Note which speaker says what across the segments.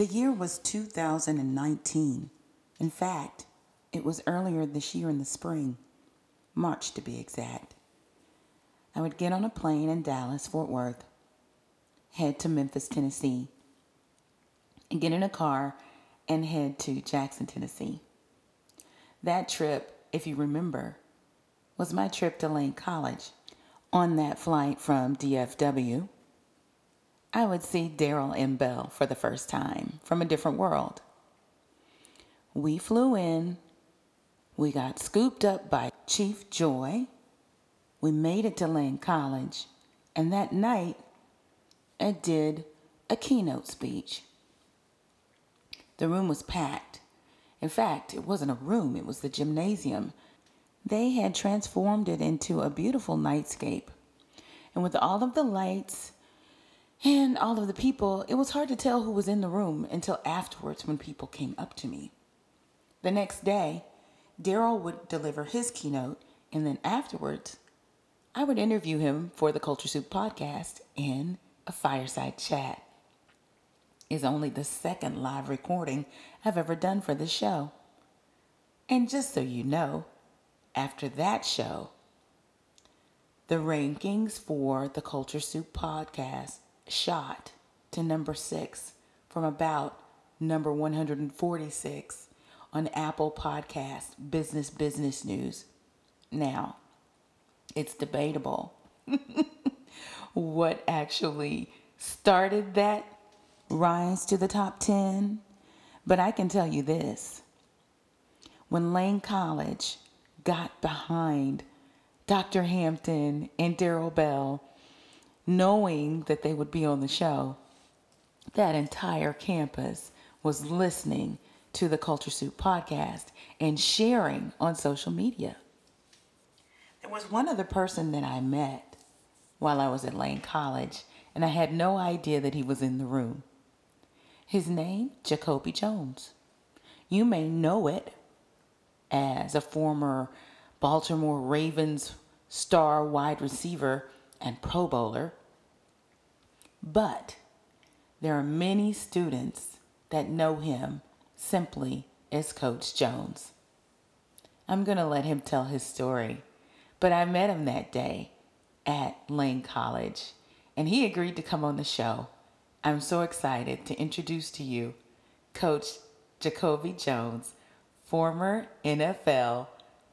Speaker 1: The year was 2019. In fact, it was earlier this year in the spring, March to be exact. I would get on a plane in Dallas, Fort Worth, head to Memphis, Tennessee, and get in a car and head to Jackson, Tennessee. That trip, if you remember, was my trip to Lane College. On that flight from DFW, I would see Darryl M. Bell for the first time from a different world. We flew in, we got scooped up by Chief Joy, we made it to Lane College, and that night I did a keynote speech. The room was packed. In fact, it wasn't a room, it was the gymnasium. They had transformed it into a beautiful nightscape. And with all of the lights and all of the people, it was hard to tell who was in the room until afterwards when people came up to me. The next day, Darryl would deliver his keynote, and then afterwards, I would interview him for the Culture Soup podcast in a fireside chat. Is only the second live recording I've ever done for the show. And just so you know, after that show, the rankings for the Culture Soup podcast shot to number six from about number 146 on Apple Podcast Business Business News. Now, it's debatable what actually started that rise to the top 10, but I can tell you this. When Lane College got behind Dr. Hampton and Darryl Bell knowing that they would be on the show, that entire campus was listening to the Culture Soup podcast and sharing on social media. There was one other person that I met while I was at Lane College, and I had no idea that he was in the room. His name, Jacoby Jones. You may know it as a former Baltimore Ravens star wide receiver and Pro Bowler. But there are many students that know him simply as Coach Jones. I'm going to let him tell his story, but I met him that day at Lane College and he agreed to come on the show. I'm so excited to introduce to you Coach Jacoby Jones, former NFL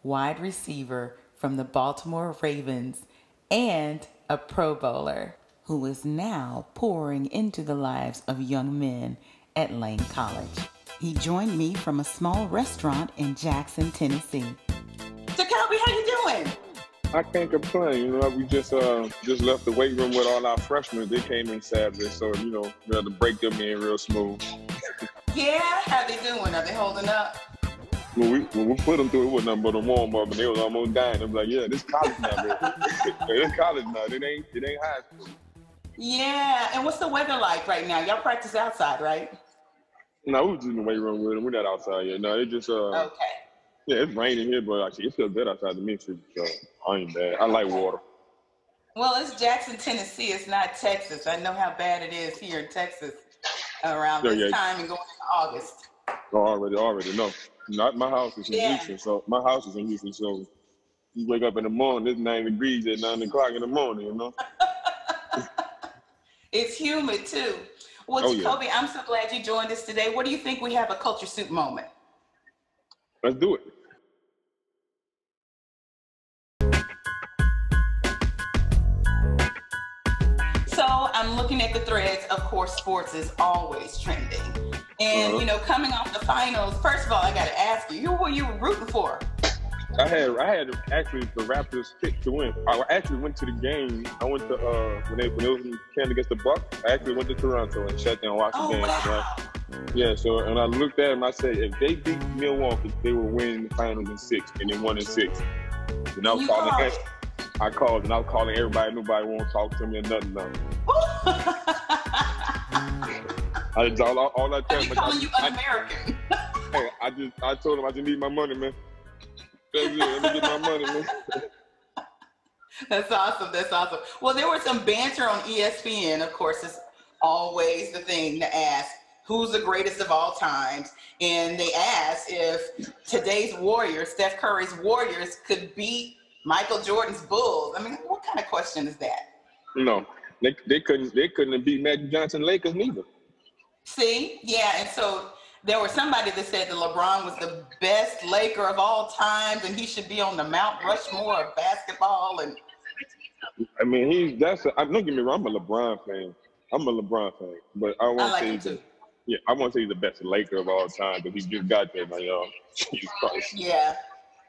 Speaker 1: wide receiver from the Baltimore Ravens and a Pro Bowler who is now pouring into the lives of young men at Lane College. He joined me from a small restaurant in Jackson, Tennessee. Jacoby, how you doing?
Speaker 2: I can't complain. You know, we just uh just left the weight room with all our freshmen. They came in Saturday, so you know we had to break them in real smooth.
Speaker 1: yeah, how they doing? Are they holding up?
Speaker 2: When we when we put them through, it was nothing but a warm up, and they was almost dying. I'm like, yeah, this college now, man. this college now. It ain't it ain't high school.
Speaker 1: Yeah, and what's the weather like right now? Y'all practice outside, right?
Speaker 2: No, we was just in the weight room with them. We're not outside yet. No, it just uh.
Speaker 1: Okay.
Speaker 2: Yeah, it's raining here, but actually it feels good outside to me too. So I ain't bad. I like water.
Speaker 1: Well, it's Jackson, Tennessee. It's not Texas. I know how bad it is here in Texas around this yeah. time and going into August.
Speaker 2: Oh, already, already know. Not my house is in yeah. Houston, so my house is in Houston. So you wake up in the morning, it's nine degrees at nine o'clock in the morning. You know.
Speaker 1: It's humid too. Well, oh, Jacoby, yeah. I'm so glad you joined us today. What do you think we have a culture soup moment?
Speaker 2: Let's do it.
Speaker 1: So I'm looking at the threads. Of course, sports is always trending. And uh-huh. you know, coming off the finals, first of all, I got to ask you, who were you rooting for?
Speaker 2: I had I had actually the Raptors pick to win. I actually went to the game. I went to uh when they when it was in Canada against the Bucks. I actually went to Toronto and sat there and watched
Speaker 1: Oh
Speaker 2: the game.
Speaker 1: wow.
Speaker 2: Right? Yeah, so and I looked at them. I said, if they beat Milwaukee, they will win the finals in six, and then one in six. And I was
Speaker 1: You
Speaker 2: calling.
Speaker 1: called
Speaker 2: I called and I was calling everybody. Nobody won't talk to me or nothing. nothing. I just, all, all I tell
Speaker 1: Are you calling un-American?
Speaker 2: hey, I just I told him I just need my money, man. That's it. Let me get my money, man.
Speaker 1: That's awesome. That's awesome. Well, there was some banter on ESPN. Of course, it's always the thing to ask who's the greatest of all times. And they asked if today's Warriors, Steph Curry's Warriors, could beat Michael Jordan's Bulls. I mean, what kind of question is that?
Speaker 2: No, they, they couldn't they couldn't beat Magic Johnson Lakers neither.
Speaker 1: See? Yeah. And so there was somebody that said that LeBron was the best Laker of all times and he should be on the Mount Rushmore of basketball. And
Speaker 2: I mean, he's that's. A, I, don't get me wrong. I'm a LeBron fan. I'm a LeBron fan, but I won't
Speaker 1: like
Speaker 2: say the, yeah. I won't say he's the best Laker of all time, but he just got there, man. Y'all, Jesus Christ.
Speaker 1: Yeah.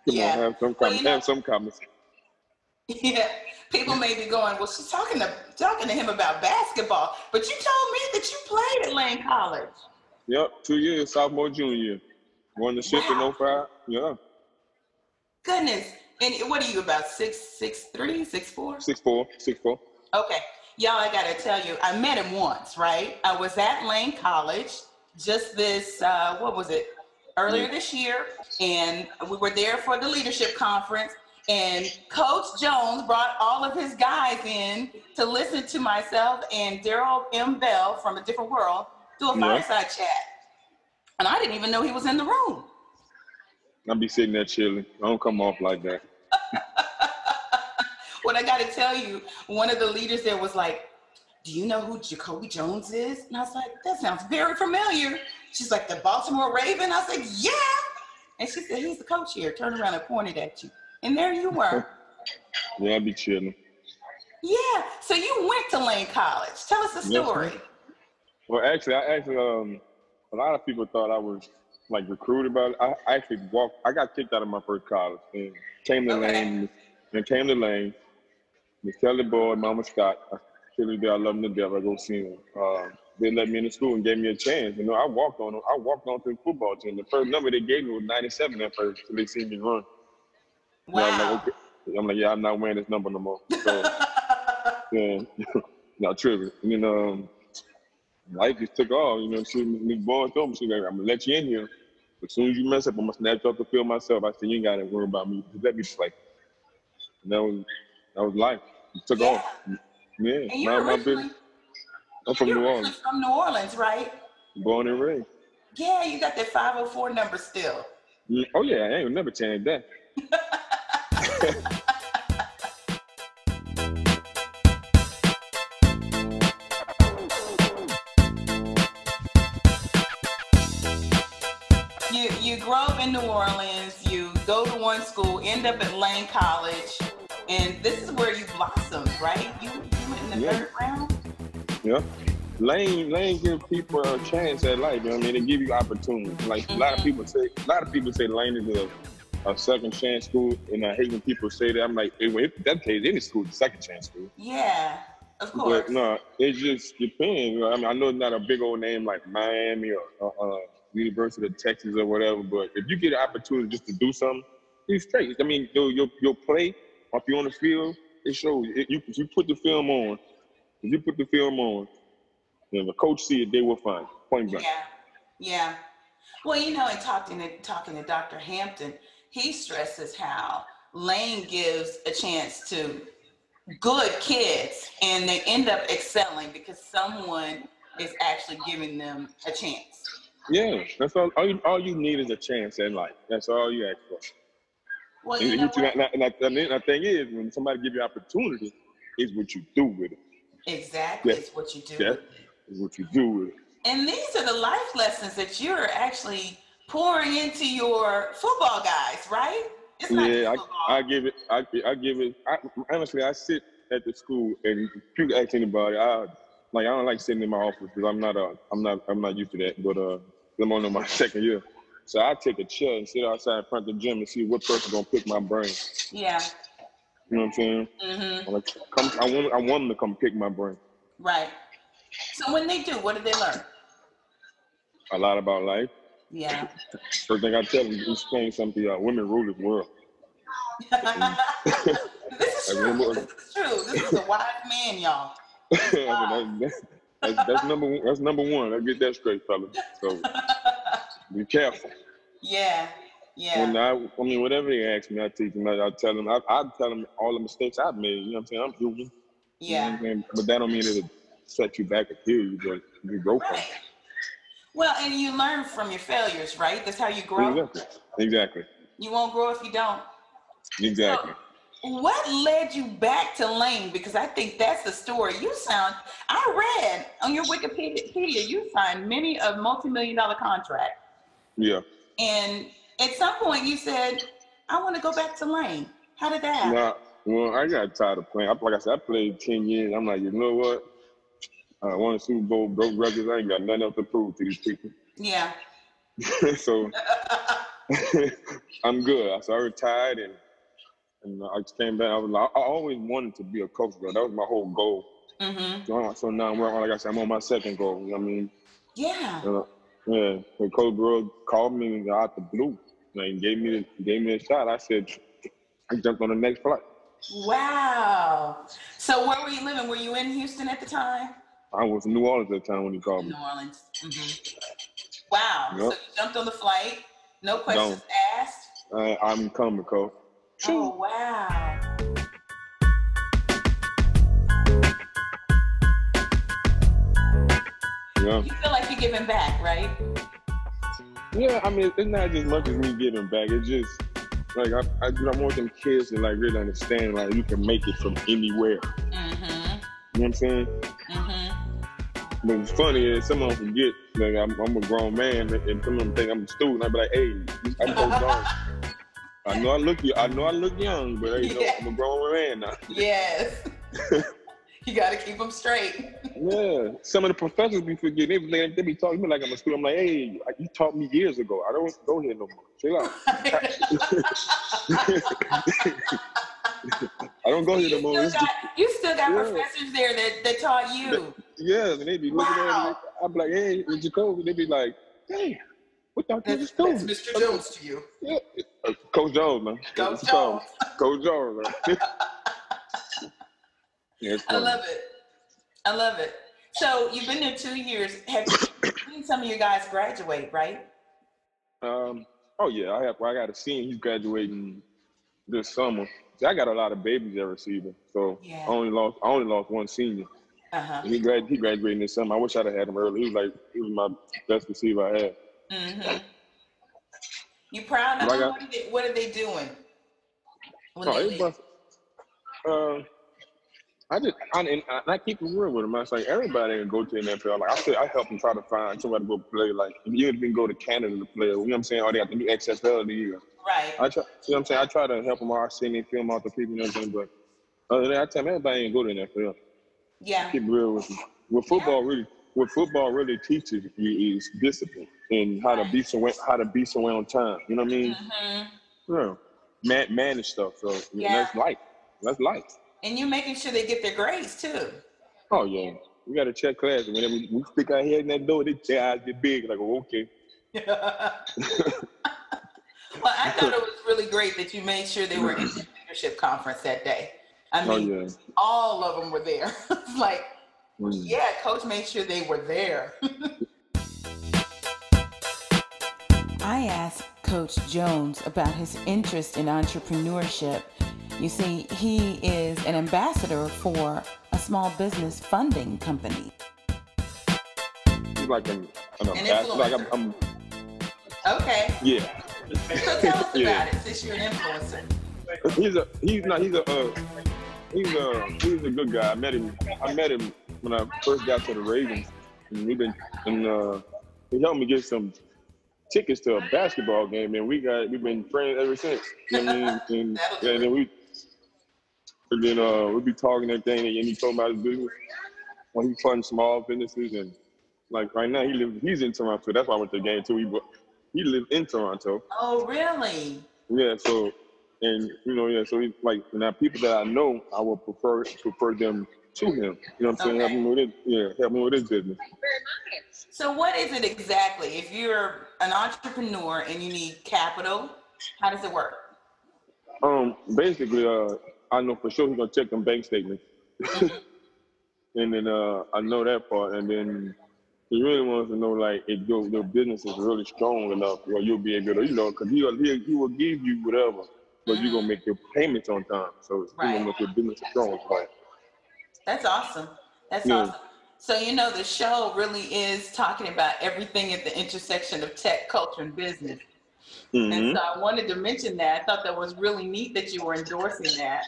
Speaker 2: Come
Speaker 1: Yeah.
Speaker 2: on, have some
Speaker 1: Well, know-
Speaker 2: have some comments.
Speaker 1: Yeah, people may be going, well, she's talking to talking to him about basketball, but you told me that you played at Lane College.
Speaker 2: Yep, two years, sophomore, junior year. Won the ship
Speaker 1: Wow.
Speaker 2: in 05. Yeah,
Speaker 1: Goodness, and what are you about six six three six four?
Speaker 2: six four, six four.
Speaker 1: Okay, y'all, I gotta tell you, I met him once, right? I was at Lane College just this, uh, what was it, earlier this year, and we were there for the leadership conference. And Coach Jones brought all of his guys in to listen to myself and Darryl M. Bell from a different world do a
Speaker 2: Yeah.
Speaker 1: fireside chat. And I didn't even know he was in the room.
Speaker 2: I'll be sitting there chilling. I don't come off like that.
Speaker 1: What I got to tell you, one of the leaders there was like, "Do you know who Jacoby Jones is?" And I was like, "That sounds very familiar." She's like, "The Baltimore Raven." I was like, "Yeah." And she said, "He's the coach here." Turned around and pointed at you, and there you were.
Speaker 2: Yeah, I'll be chilling.
Speaker 1: yeah. So you went to Lane College. Tell us the story.
Speaker 2: ma'am. Well, actually, I actually, um, a lot of people thought I was like recruited by. I I actually walked. I got kicked out of my first college and came to
Speaker 1: Okay.
Speaker 2: Lane. And came to Lane. Miss Kelly Boyd, Mama Scott. I still. I love them to death. I go see them. Uh, they let me in the school and gave me a chance. You know, I walked on. I walked on to the football team. The first number they gave me was 97 at first, till they seen me run.
Speaker 1: Wow.
Speaker 2: I'm like, okay. I'm like, yeah, I'm not wearing this number no more. So, yeah, not tripping. And then um, life just took off. You know, she Miss Boyd told me, she like, I'm gonna let you in here. But as soon as you mess up, I'm gonna snatch you off the field myself. I said, you ain't gotta worry about me. Just let me play. And that was that was life. It took
Speaker 1: Yeah.
Speaker 2: off. Yeah,
Speaker 1: and you're
Speaker 2: my
Speaker 1: originally.
Speaker 2: I'm from New Orleans,
Speaker 1: from New Orleans, right?
Speaker 2: born and raised.
Speaker 1: Yeah, you got that 504 number still.
Speaker 2: Mm, Oh yeah, I ain't never changed that.
Speaker 1: You you grow up in New Orleans, you go to one school, end up at Lane College, and this is where you blossomed, right? You, you went in the
Speaker 2: Yeah.
Speaker 1: third round?
Speaker 2: Yeah. Lane, Lane give people a chance at life. You know what I mean? They give you opportunities. Like a lot of mm-hmm. people say, a lot of people say Lane is a, a second chance school, and I hate when people say that. I'm like, hey, well, if that's the case, any school is a second chance school.
Speaker 1: Yeah, of course.
Speaker 2: But no, it just depends. I mean, I know it's not a big old name like Miami or uh, uh, University of Texas or whatever, but if you get an opportunity just to do something, it's straight. I mean, your your, your play, if you're on the field, it shows. It, you, you put the film on, if you put the film on, and the coach see it, they will find it. Point blank.
Speaker 1: Yeah, yeah. Well, you know, in talking to talking to Dr. Hampton, he stresses how Lane gives a chance to good kids, and they end up excelling because someone is actually giving them a chance.
Speaker 2: Yeah, that's all. All you, all you need is a chance in life. That's all you ask for.
Speaker 1: Well,
Speaker 2: And,
Speaker 1: you know
Speaker 2: you- and, and, and the thing is, when somebody give you opportunity, is what you do with it.
Speaker 1: Exactly,
Speaker 2: Yeah.
Speaker 1: it's what you do.
Speaker 2: Yeah.
Speaker 1: with it.
Speaker 2: Is what you do with it.
Speaker 1: And these are the life lessons that you're actually pouring into your football guys, right? It's not
Speaker 2: Yeah, I. I give it. I, I give it. I, honestly, I sit at the school, and if you ask anybody, I like. I don't like sitting in my office because I'm not. Uh, I'm not. I'm not used to that. But uh, I'm on my second year, So I take a chair and sit outside in front of the gym and see what person gonna pick my brain.
Speaker 1: Yeah.
Speaker 2: You know what I'm saying?
Speaker 1: Mm-hmm.
Speaker 2: Like, come, I want, I want them to come pick my brain.
Speaker 1: Right. So when they do, what do they learn?
Speaker 2: A lot about life.
Speaker 1: Yeah.
Speaker 2: First thing I tell them, explain something. Uh, women rule this world.
Speaker 1: this is true.
Speaker 2: remember-
Speaker 1: This is true. This is a wise man, y'all.
Speaker 2: that, that's, that's, that's number one. That's number one. I get that straight, fella. So be careful.
Speaker 1: Yeah. Yeah.
Speaker 2: When I, I mean, whatever they ask me, I teach them. I, I tell them. I, I tell them all the mistakes I've made. You know what I'm saying? I'm human. You know
Speaker 1: Yeah.
Speaker 2: But that don't mean it'll set you back or kill you. But you grow from
Speaker 1: Right. Well, and you learn from your failures, right? That's how you grow.
Speaker 2: Exactly. Exactly.
Speaker 1: You won't grow if you don't.
Speaker 2: Exactly.
Speaker 1: What led you back to Lane? Because I think that's the story. You sound, I read on your Wikipedia, you signed many a multi-million dollar contract.
Speaker 2: Yeah.
Speaker 1: And at some point you said, I want to go back to Lane. How did that happen?
Speaker 2: Nah, well, I got tired of playing. Like I said, I played 10 years. I'm like, you know what? I won a Super Bowl, broke records. I ain't got nothing else to prove to these people.
Speaker 1: Yeah.
Speaker 2: so I'm good. So I retired and and I just came back. I was like, I always wanted to be a coach, bro. That was my whole goal.
Speaker 1: mm-hmm.
Speaker 2: So, so now, I'm, like I said, I'm on my second goal. You know what I mean,
Speaker 1: Yeah.
Speaker 2: uh, yeah. When Coach Burroughs called me out the blue and gave me the, gave me a shot, I said, I jumped on the next flight.
Speaker 1: Wow. So where were you living? Were you in Houston at the time?
Speaker 2: I was in New Orleans at the time when he called me.
Speaker 1: New Orleans. hmm Wow. So you jumped on the flight, no questions asked.
Speaker 2: I, I'm coming, coach.
Speaker 1: Oh wow.
Speaker 2: Yeah.
Speaker 1: You feel like you're giving back, right?
Speaker 2: Yeah, I mean, it's not just much as me giving back. It's just like I, I, I want them kids to like really understand like you can make it from anywhere.
Speaker 1: Mm-hmm.
Speaker 2: You know what I'm saying? But what's funny is some of them forget like I'm, I'm a grown man and some of them think I'm a student. I be like, hey, I'm Coach Jones. I know I look I know I look young, but hey, no,
Speaker 1: Yeah.
Speaker 2: I'm a grown man now.
Speaker 1: Yes. you got to keep them straight.
Speaker 2: Yeah, some of the professors be forgetting. They, they, be talking to me like I'm a student. I'm like, hey, you taught me years ago. I don't go here no more. Chill out. I don't go here no more.
Speaker 1: still got, you still got
Speaker 2: Yeah.
Speaker 1: professors there that, that taught you.
Speaker 2: Yeah, and they be looking at me. I'm like, hey, it's Jacoby. They be like, hey, what Dr.
Speaker 1: That's,
Speaker 2: Jones?
Speaker 1: that's Mr. Jones to you.
Speaker 2: Yeah. Uh, Coach Jones, man.
Speaker 1: Coach
Speaker 2: That's what
Speaker 1: Jones.
Speaker 2: it's called. Coach Jones, man. yeah, it's
Speaker 1: I love it. I love it. So you've been there two years. Have you seen some of your guys graduate, right?
Speaker 2: Um, oh yeah, I have. I got a senior. He's graduating this summer. See, I got a lot of babies at receiver, so
Speaker 1: Yeah.
Speaker 2: I only lost. I only lost one senior.
Speaker 1: Uh-huh.
Speaker 2: He grad. He graduating this summer. I wish I'd have had him early. He was like, he was my best receiver I had.
Speaker 1: Mm-hmm. You proud of
Speaker 2: Like
Speaker 1: them?
Speaker 2: I-
Speaker 1: What are they, what are they doing? When
Speaker 2: Oh,
Speaker 1: they
Speaker 2: was. Uh, I just I, and I, and I keep it real with him. I was like, everybody can go to the NFL. Like I said, I help them try to find somebody to go play. Like if you even go to Canada to play, you know what I'm saying? Or they have to do XFL of the year.
Speaker 1: right.
Speaker 2: I try, you know what I'm saying? I try to help them out, send them film out the people, you know what I'm saying? But other than that, I tell them everybody ain't go to the NFL.
Speaker 1: Yeah.
Speaker 2: Keep real with them. What football really, what football really teaches you is discipline and how to be somewhere, how to be somewhere on time. You know what I mean?
Speaker 1: hmm
Speaker 2: Yeah. Man, manage stuff. So
Speaker 1: Yeah.
Speaker 2: that's life. That's life.
Speaker 1: And you making sure they get their grades too.
Speaker 2: Oh yeah, we got to check class. And whenever we, we stick our head in that door, they, their eyes get big. Like, oh, okay.
Speaker 1: well, I thought it was really great that you made sure they were in the leadership conference that day. I
Speaker 2: Oh
Speaker 1: mean,
Speaker 2: yeah.
Speaker 1: all of them were there. It's like,
Speaker 2: Mm.
Speaker 1: yeah, coach made sure they were there. I asked Coach Jones about his interest in entrepreneurship. You see, he is an ambassador for a small business funding company.
Speaker 2: He's like an, an,
Speaker 1: An
Speaker 2: ambassador. Like I'm. I'm,
Speaker 1: Okay,
Speaker 2: yeah.
Speaker 1: so tell us
Speaker 2: Yeah.
Speaker 1: about it since you're an influencer.
Speaker 2: He's a he's not he's a uh, he's a he's a good guy. I met him I met him when I first got to the Ravens. And we've been and uh, he helped me get some tickets to a basketball game, and we got we've been friends ever since. You know what I mean? And,
Speaker 1: That'll
Speaker 2: and then we and then uh, we be talking and everything, and he told me about his business. When he funds small businesses, and like right now he lives he's in Toronto. That's why I went to the game too. He, he lived in Toronto.
Speaker 1: Oh, really?
Speaker 2: Yeah, so and you know, yeah, so he like now people that I know, I would prefer prefer them to him. You know what I'm saying?
Speaker 1: Okay.
Speaker 2: Help him with it. Yeah, help him with his business.
Speaker 1: So, what is it exactly? If you're an entrepreneur and you need capital, how does it work?
Speaker 2: Um, basically, uh, I know for sure he's gonna check them bank statements, and then uh, I know that part, and then he really wants to know like if your your business is really strong enough, where you'll be able to, you know, because he'll he he will give you whatever, but you're gonna make your payments on time, so he
Speaker 1: Right.
Speaker 2: gonna your business is strong. Right?
Speaker 1: That's awesome. That's
Speaker 2: Yeah.
Speaker 1: awesome. So, you know, the show really is talking about everything at the intersection of tech, culture, and business.
Speaker 2: Mm-hmm.
Speaker 1: And so I wanted to mention that. I thought that was really neat that you were endorsing that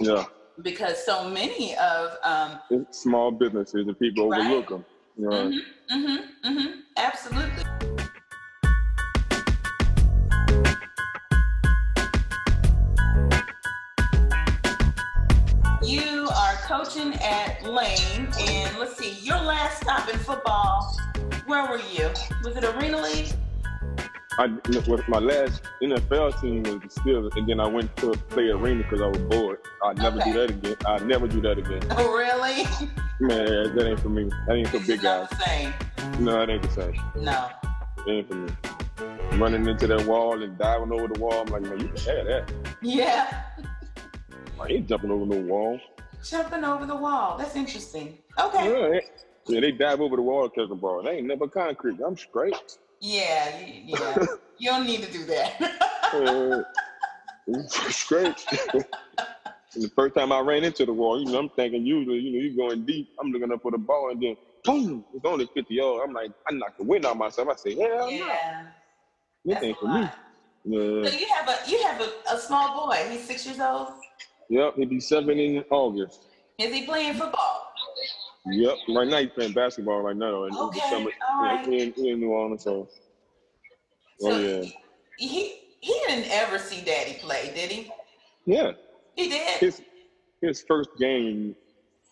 Speaker 2: Yeah,
Speaker 1: because so many of, um,
Speaker 2: small businesses and people
Speaker 1: Right.
Speaker 2: overlook them. You know?
Speaker 1: hmm hmm hmm absolutely. You are coaching at Lane, and let's see, your last stop in football, where were you? Was it Arena League?
Speaker 2: I with my last NFL team was the Steelers, and then I went to play arena because I was bored. I'd never
Speaker 1: Okay.
Speaker 2: do that again. I'd never do that again.
Speaker 1: Oh, really?
Speaker 2: Man, that ain't for me. That ain't for big guys.
Speaker 1: not the same.
Speaker 2: No, that ain't the same.
Speaker 1: No.
Speaker 2: It ain't for me. Running into that wall and diving over the wall, I'm like, man, you can have that.
Speaker 1: Yeah.
Speaker 2: I ain't jumping over no wall.
Speaker 1: Jumping over the wall. That's interesting. Okay.
Speaker 2: Yeah, they- yeah, they dive over the wall to catch the ball. They ain't never concrete. I'm straight.
Speaker 1: Yeah, yeah. you don't need to do that.
Speaker 2: Uh, straight. And the first time I ran into the wall, you know, I'm thinking usually, you know, you're going deep. I'm looking up for the ball, and then boom, it's only 50 yards. I'm like, I knocked the wind out of myself. I say, hell no,
Speaker 1: yeah.
Speaker 2: this
Speaker 1: That's
Speaker 2: ain't
Speaker 1: a
Speaker 2: for me.
Speaker 1: lot.
Speaker 2: Yeah.
Speaker 1: So you have a you have a, a small boy. He's six years old.
Speaker 2: Yep, he'll be seven in August.
Speaker 1: Is he playing football?
Speaker 2: Yep, right now he's playing basketball right now. And
Speaker 1: Okay, all
Speaker 2: yeah, he in, he in New Orleans, so.
Speaker 1: So
Speaker 2: Oh, yeah.
Speaker 1: he he didn't ever see Daddy play, did he?
Speaker 2: Yeah,
Speaker 1: He did.
Speaker 2: his his first game,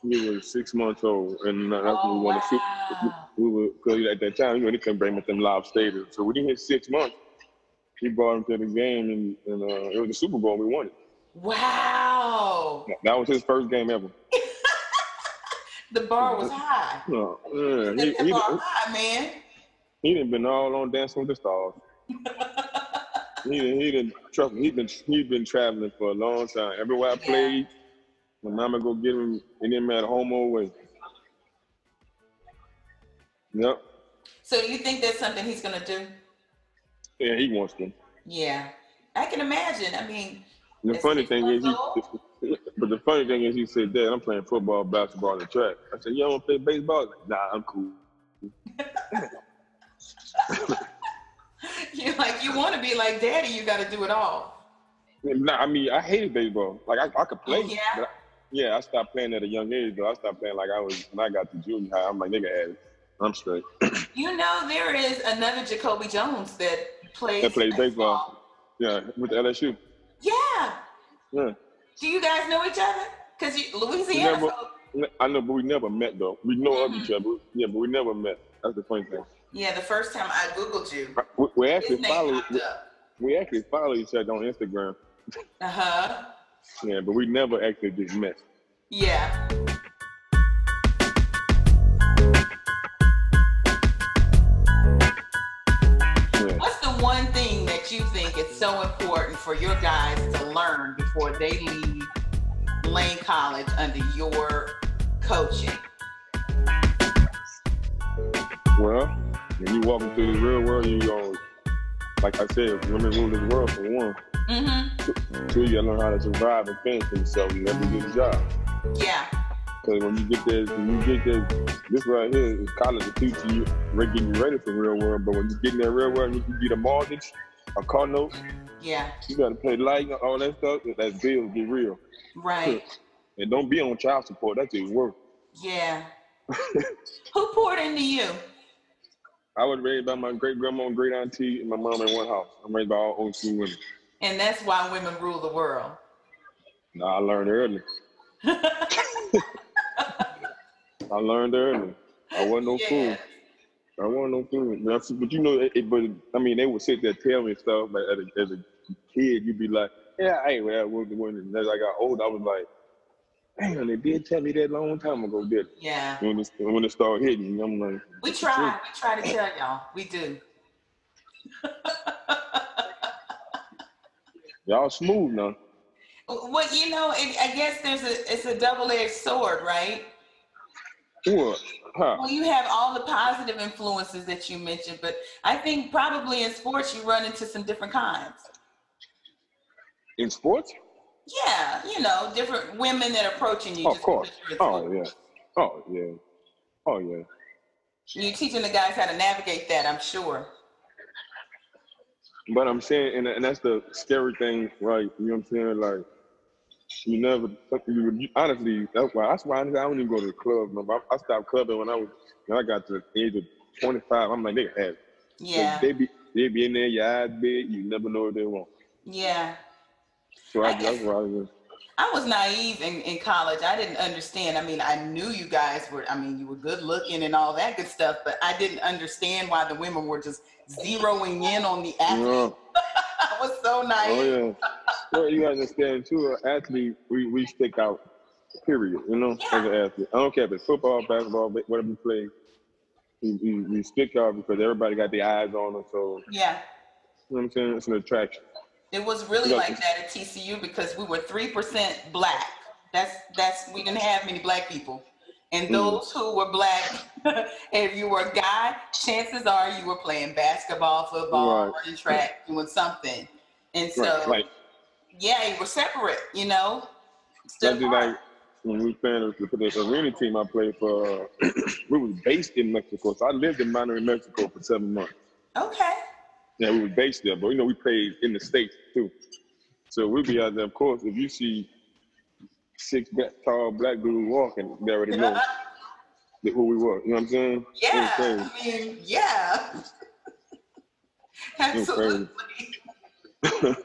Speaker 2: he was six months old, and that's when
Speaker 1: Oh,
Speaker 2: we won the Super.
Speaker 1: wow.
Speaker 2: We were because at that time, you know, they couldn't bring him at them live stadiums. So when he hit six months, he brought him to the game, and, and uh, it was the Super Bowl. We won it.
Speaker 1: Wow. Oh.
Speaker 2: That was his first game ever.
Speaker 1: The bar was high.
Speaker 2: No, yeah,
Speaker 1: Set
Speaker 2: he, he,
Speaker 1: bar high, man.
Speaker 2: he done been all on Dancing with the Stars. he done, he done, trust me, he been he been traveling for a long time. Everywhere I
Speaker 1: Yeah.
Speaker 2: played, my mama go get him, and then at home or away. Yep,
Speaker 1: So you think that's something he's gonna do?
Speaker 2: yeah, he wants to.
Speaker 1: Yeah. I can imagine. I mean,
Speaker 2: the funny thing is, he, but the funny thing is, he said, "Dad, I'm playing football, basketball, and track." I said, "You don't play baseball?" He's like, nah, I'm cool.
Speaker 1: you're like you want to be like Daddy. You got to do it all.
Speaker 2: Nah, I mean, I hated baseball. Like I, I could play.
Speaker 1: Oh, yeah?
Speaker 2: I- yeah, I stopped playing at a young age. Though I stopped playing like I was when I got to junior high. I'm like, nigga, had it. I'm straight.
Speaker 1: You know, there is another Jacoby Jones that plays.
Speaker 2: I played baseball. Yeah, with the LSU.
Speaker 1: Yeah.
Speaker 2: Yeah,
Speaker 1: Do you guys know each other? Cause you, Louisiana.
Speaker 2: Never.
Speaker 1: so-
Speaker 2: I know, but we never met though. We know of each other. Yeah, but we never met. That's the funny thing.
Speaker 1: yeah, the first time I googled you,
Speaker 2: We, we actually follow. We, we actually follow each other on Instagram.
Speaker 1: Uh huh.
Speaker 2: Yeah, but we never actually just met.
Speaker 1: Yeah.
Speaker 2: Yeah.
Speaker 1: What's the one thing that you think is so important for your guys to learn before they leave Lane College under your coaching?
Speaker 2: Well, when you walk into the real world, you go, like I said, women rule this world for one.
Speaker 1: Mm-hmm.
Speaker 2: Two, you gotta learn how to survive and fend for yourself and never get a job.
Speaker 1: Yeah.
Speaker 2: Because when you get there, when you get there, this right here is college to teach you, re- get you ready for real world. But when you get in that real world, you can get a mortgage, a car note,
Speaker 1: Yeah.
Speaker 2: you gotta pay light, and all that stuff. That bills get real.
Speaker 1: Right.
Speaker 2: And don't be on child support. That's just work.
Speaker 1: Yeah. Who poured into you?
Speaker 2: I was raised by my great grandma and great auntie and my mom in one house. I'm raised by all old school women.
Speaker 1: And that's why women rule the world.
Speaker 2: Now I learned early. I learned early. I wasn't no
Speaker 1: Yeah.
Speaker 2: fool. I want no food. But you know, it, but I mean, they would sit there tell me stuff. But as a, as a kid, you'd be like, "Yeah, I ain't well." When, when as I got old, I was like, "Damn, they did tell me that long time ago, did
Speaker 1: Yeah.
Speaker 2: When it when it started hitting, I'm like,
Speaker 1: We try. We try to tell y'all. We do.
Speaker 2: "Y'all smooth now."
Speaker 1: Well, you know, it, I guess there's a it's a double edged sword, right?
Speaker 2: What? Huh?
Speaker 1: Well, you have all the positive influences that you mentioned, but I think probably in sports you run into some different kinds.
Speaker 2: In sports?
Speaker 1: Yeah, you know, different women that are approaching you.
Speaker 2: Oh, of course.
Speaker 1: because you're a
Speaker 2: Oh yeah. Oh yeah. Oh yeah.
Speaker 1: You're teaching the guys how to navigate that, I'm sure.
Speaker 2: But I'm saying, and, and that's the scary thing, right? You know what I'm saying? Like, you never, you, honestly, that's why, that's why I don't even go to the club. No, I, I stopped clubbing when I was, when I got to the age of 25. I'm like, they it.
Speaker 1: Yeah,
Speaker 2: They, they be, they be in there, your eyes big, you never know what they want.
Speaker 1: yeah.
Speaker 2: So I,
Speaker 1: I
Speaker 2: that's why I was,
Speaker 1: I was naive in, in college. I didn't understand. I mean, I knew you guys were, I mean, you were good looking and all that good stuff, but I didn't understand why the women were just zeroing in on the athlete. I was so nice.
Speaker 2: oh yeah. Well, you understand too, an athlete, we, we stick out, period, you know, as an athlete. I don't care if it's football, basketball, whatever you play. We, we, we stick out because everybody got their eyes on us. So,
Speaker 1: Yeah.
Speaker 2: you know what I'm saying? It's an attraction.
Speaker 1: It was really
Speaker 2: Yeah.
Speaker 1: like that at TCU because we were three percent black. That's that's we didn't have many black people, and
Speaker 2: Mm.
Speaker 1: those who were black, if you were a guy, chances are you were playing basketball, football,
Speaker 2: Right.
Speaker 1: running track, doing something. And so,
Speaker 2: Right. Like,
Speaker 1: yeah, you were separate. You know,
Speaker 2: That'd be like when we playing for the arena team I played for. uh, we was based in Mexico, so I lived in Monterrey, Mexico for seven months.
Speaker 1: okay.
Speaker 2: Yeah, we was based there, but you know we played in the states too. So we'd be out there. Of course, if you see six black, tall black dudes walking, they already know who we were. You know what I'm saying?
Speaker 1: Yeah. I mean, yeah. Absolutely.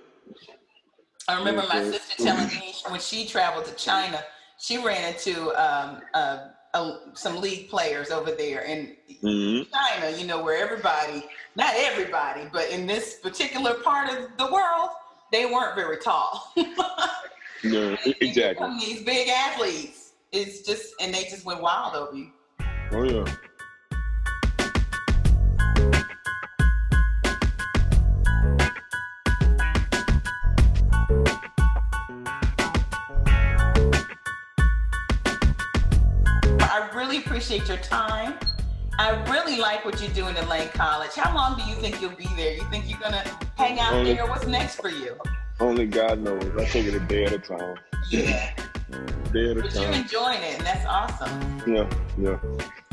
Speaker 1: I remember my sister telling me when she traveled to China, she ran into um, uh, uh, some league players over there in
Speaker 2: hmm
Speaker 1: China, you know, where everybody, not everybody, but in this particular part of the world, they weren't very tall.
Speaker 2: Yeah, exactly.
Speaker 1: These big athletes. It's just, and they just went wild over you.
Speaker 2: Oh yeah.
Speaker 1: I really appreciate your time. I really like what you're doing at Lane College. How long do you think you'll be there? You think you're gonna hang out
Speaker 2: Only-
Speaker 1: there? What's next for you?
Speaker 2: Only God knows. I take it a day at a time.
Speaker 1: Yeah,
Speaker 2: Day at a time.
Speaker 1: but you're enjoying it, and that's awesome.
Speaker 2: Yeah, yeah.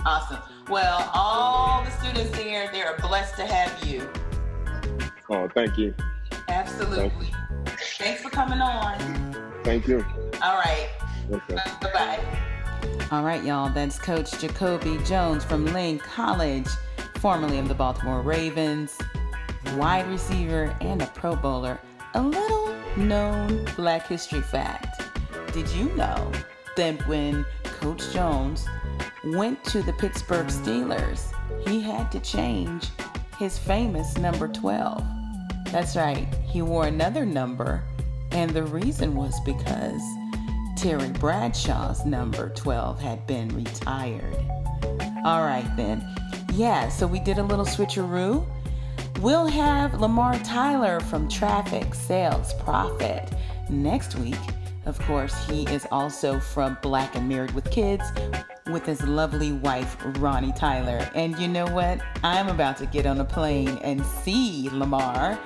Speaker 1: Awesome. Well, all the students here, they are blessed to have you.
Speaker 2: Oh, thank you.
Speaker 1: Absolutely. Thanks for coming on.
Speaker 2: Thank you.
Speaker 1: All right.
Speaker 2: Okay.
Speaker 1: Bye bye.
Speaker 3: All right, y'all. That's Coach Jacoby Jones from Lane College, formerly of the Baltimore Ravens, wide receiver and a Pro Bowler. A little known Black History fact. Did you know that when Coach Jones went to the Pittsburgh Steelers, he had to change his famous number 12? That's right, he wore another number, and the reason was because Terry Bradshaw's number 12 had been retired. All right, then. Yeah, so we did a little switcheroo. We'll have Lamar Tyler from Traffic Sales Profit next week. Of course, he is also from Black and Married with Kids with his lovely wife, Ronnie Tyler. And you know what? I'm about to get on a plane and see Lamar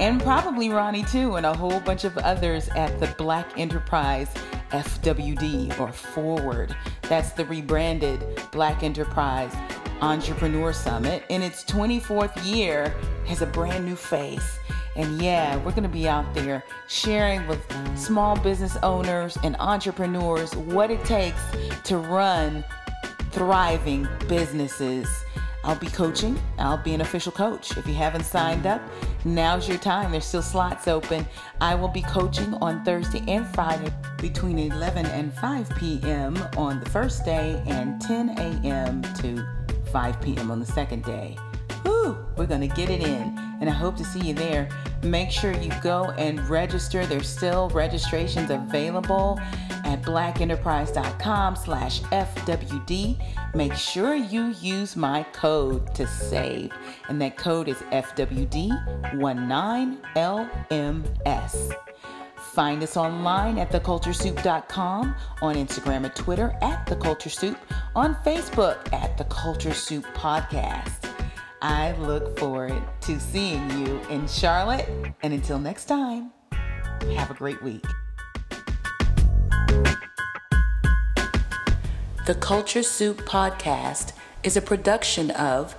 Speaker 3: and probably Ronnie too, and a whole bunch of others at the Black Enterprise FWD or Forward. That's the rebranded Black Enterprise Entrepreneur Summit in its 24th year has a brand new face. And yeah, we're going to be out there sharing with small business owners and entrepreneurs what it takes to run thriving businesses. I'll be coaching. I'll be an official coach. If you haven't signed up, now's your time. There's still slots open. I will be coaching on Thursday and Friday between 11 and 5 p.m. on the first day and 10 a.m. to
Speaker 1: 5 p.m. on the second day. Woo, we're going to get it in, and I hope to see you there. Make sure you go and register. There's still registrations available at blackenterprise.com slash FWD. Make sure you use my code to save, and that code is FWD19LMS. Find us online at theculturesoup.com, on Instagram and Twitter at The Culture Soup, on Facebook at The Culture Soup Podcast. I look forward to seeing you in Charlotte. And until next time, have a great week. The Culture Soup Podcast is a production of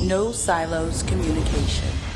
Speaker 1: No Silos Communication.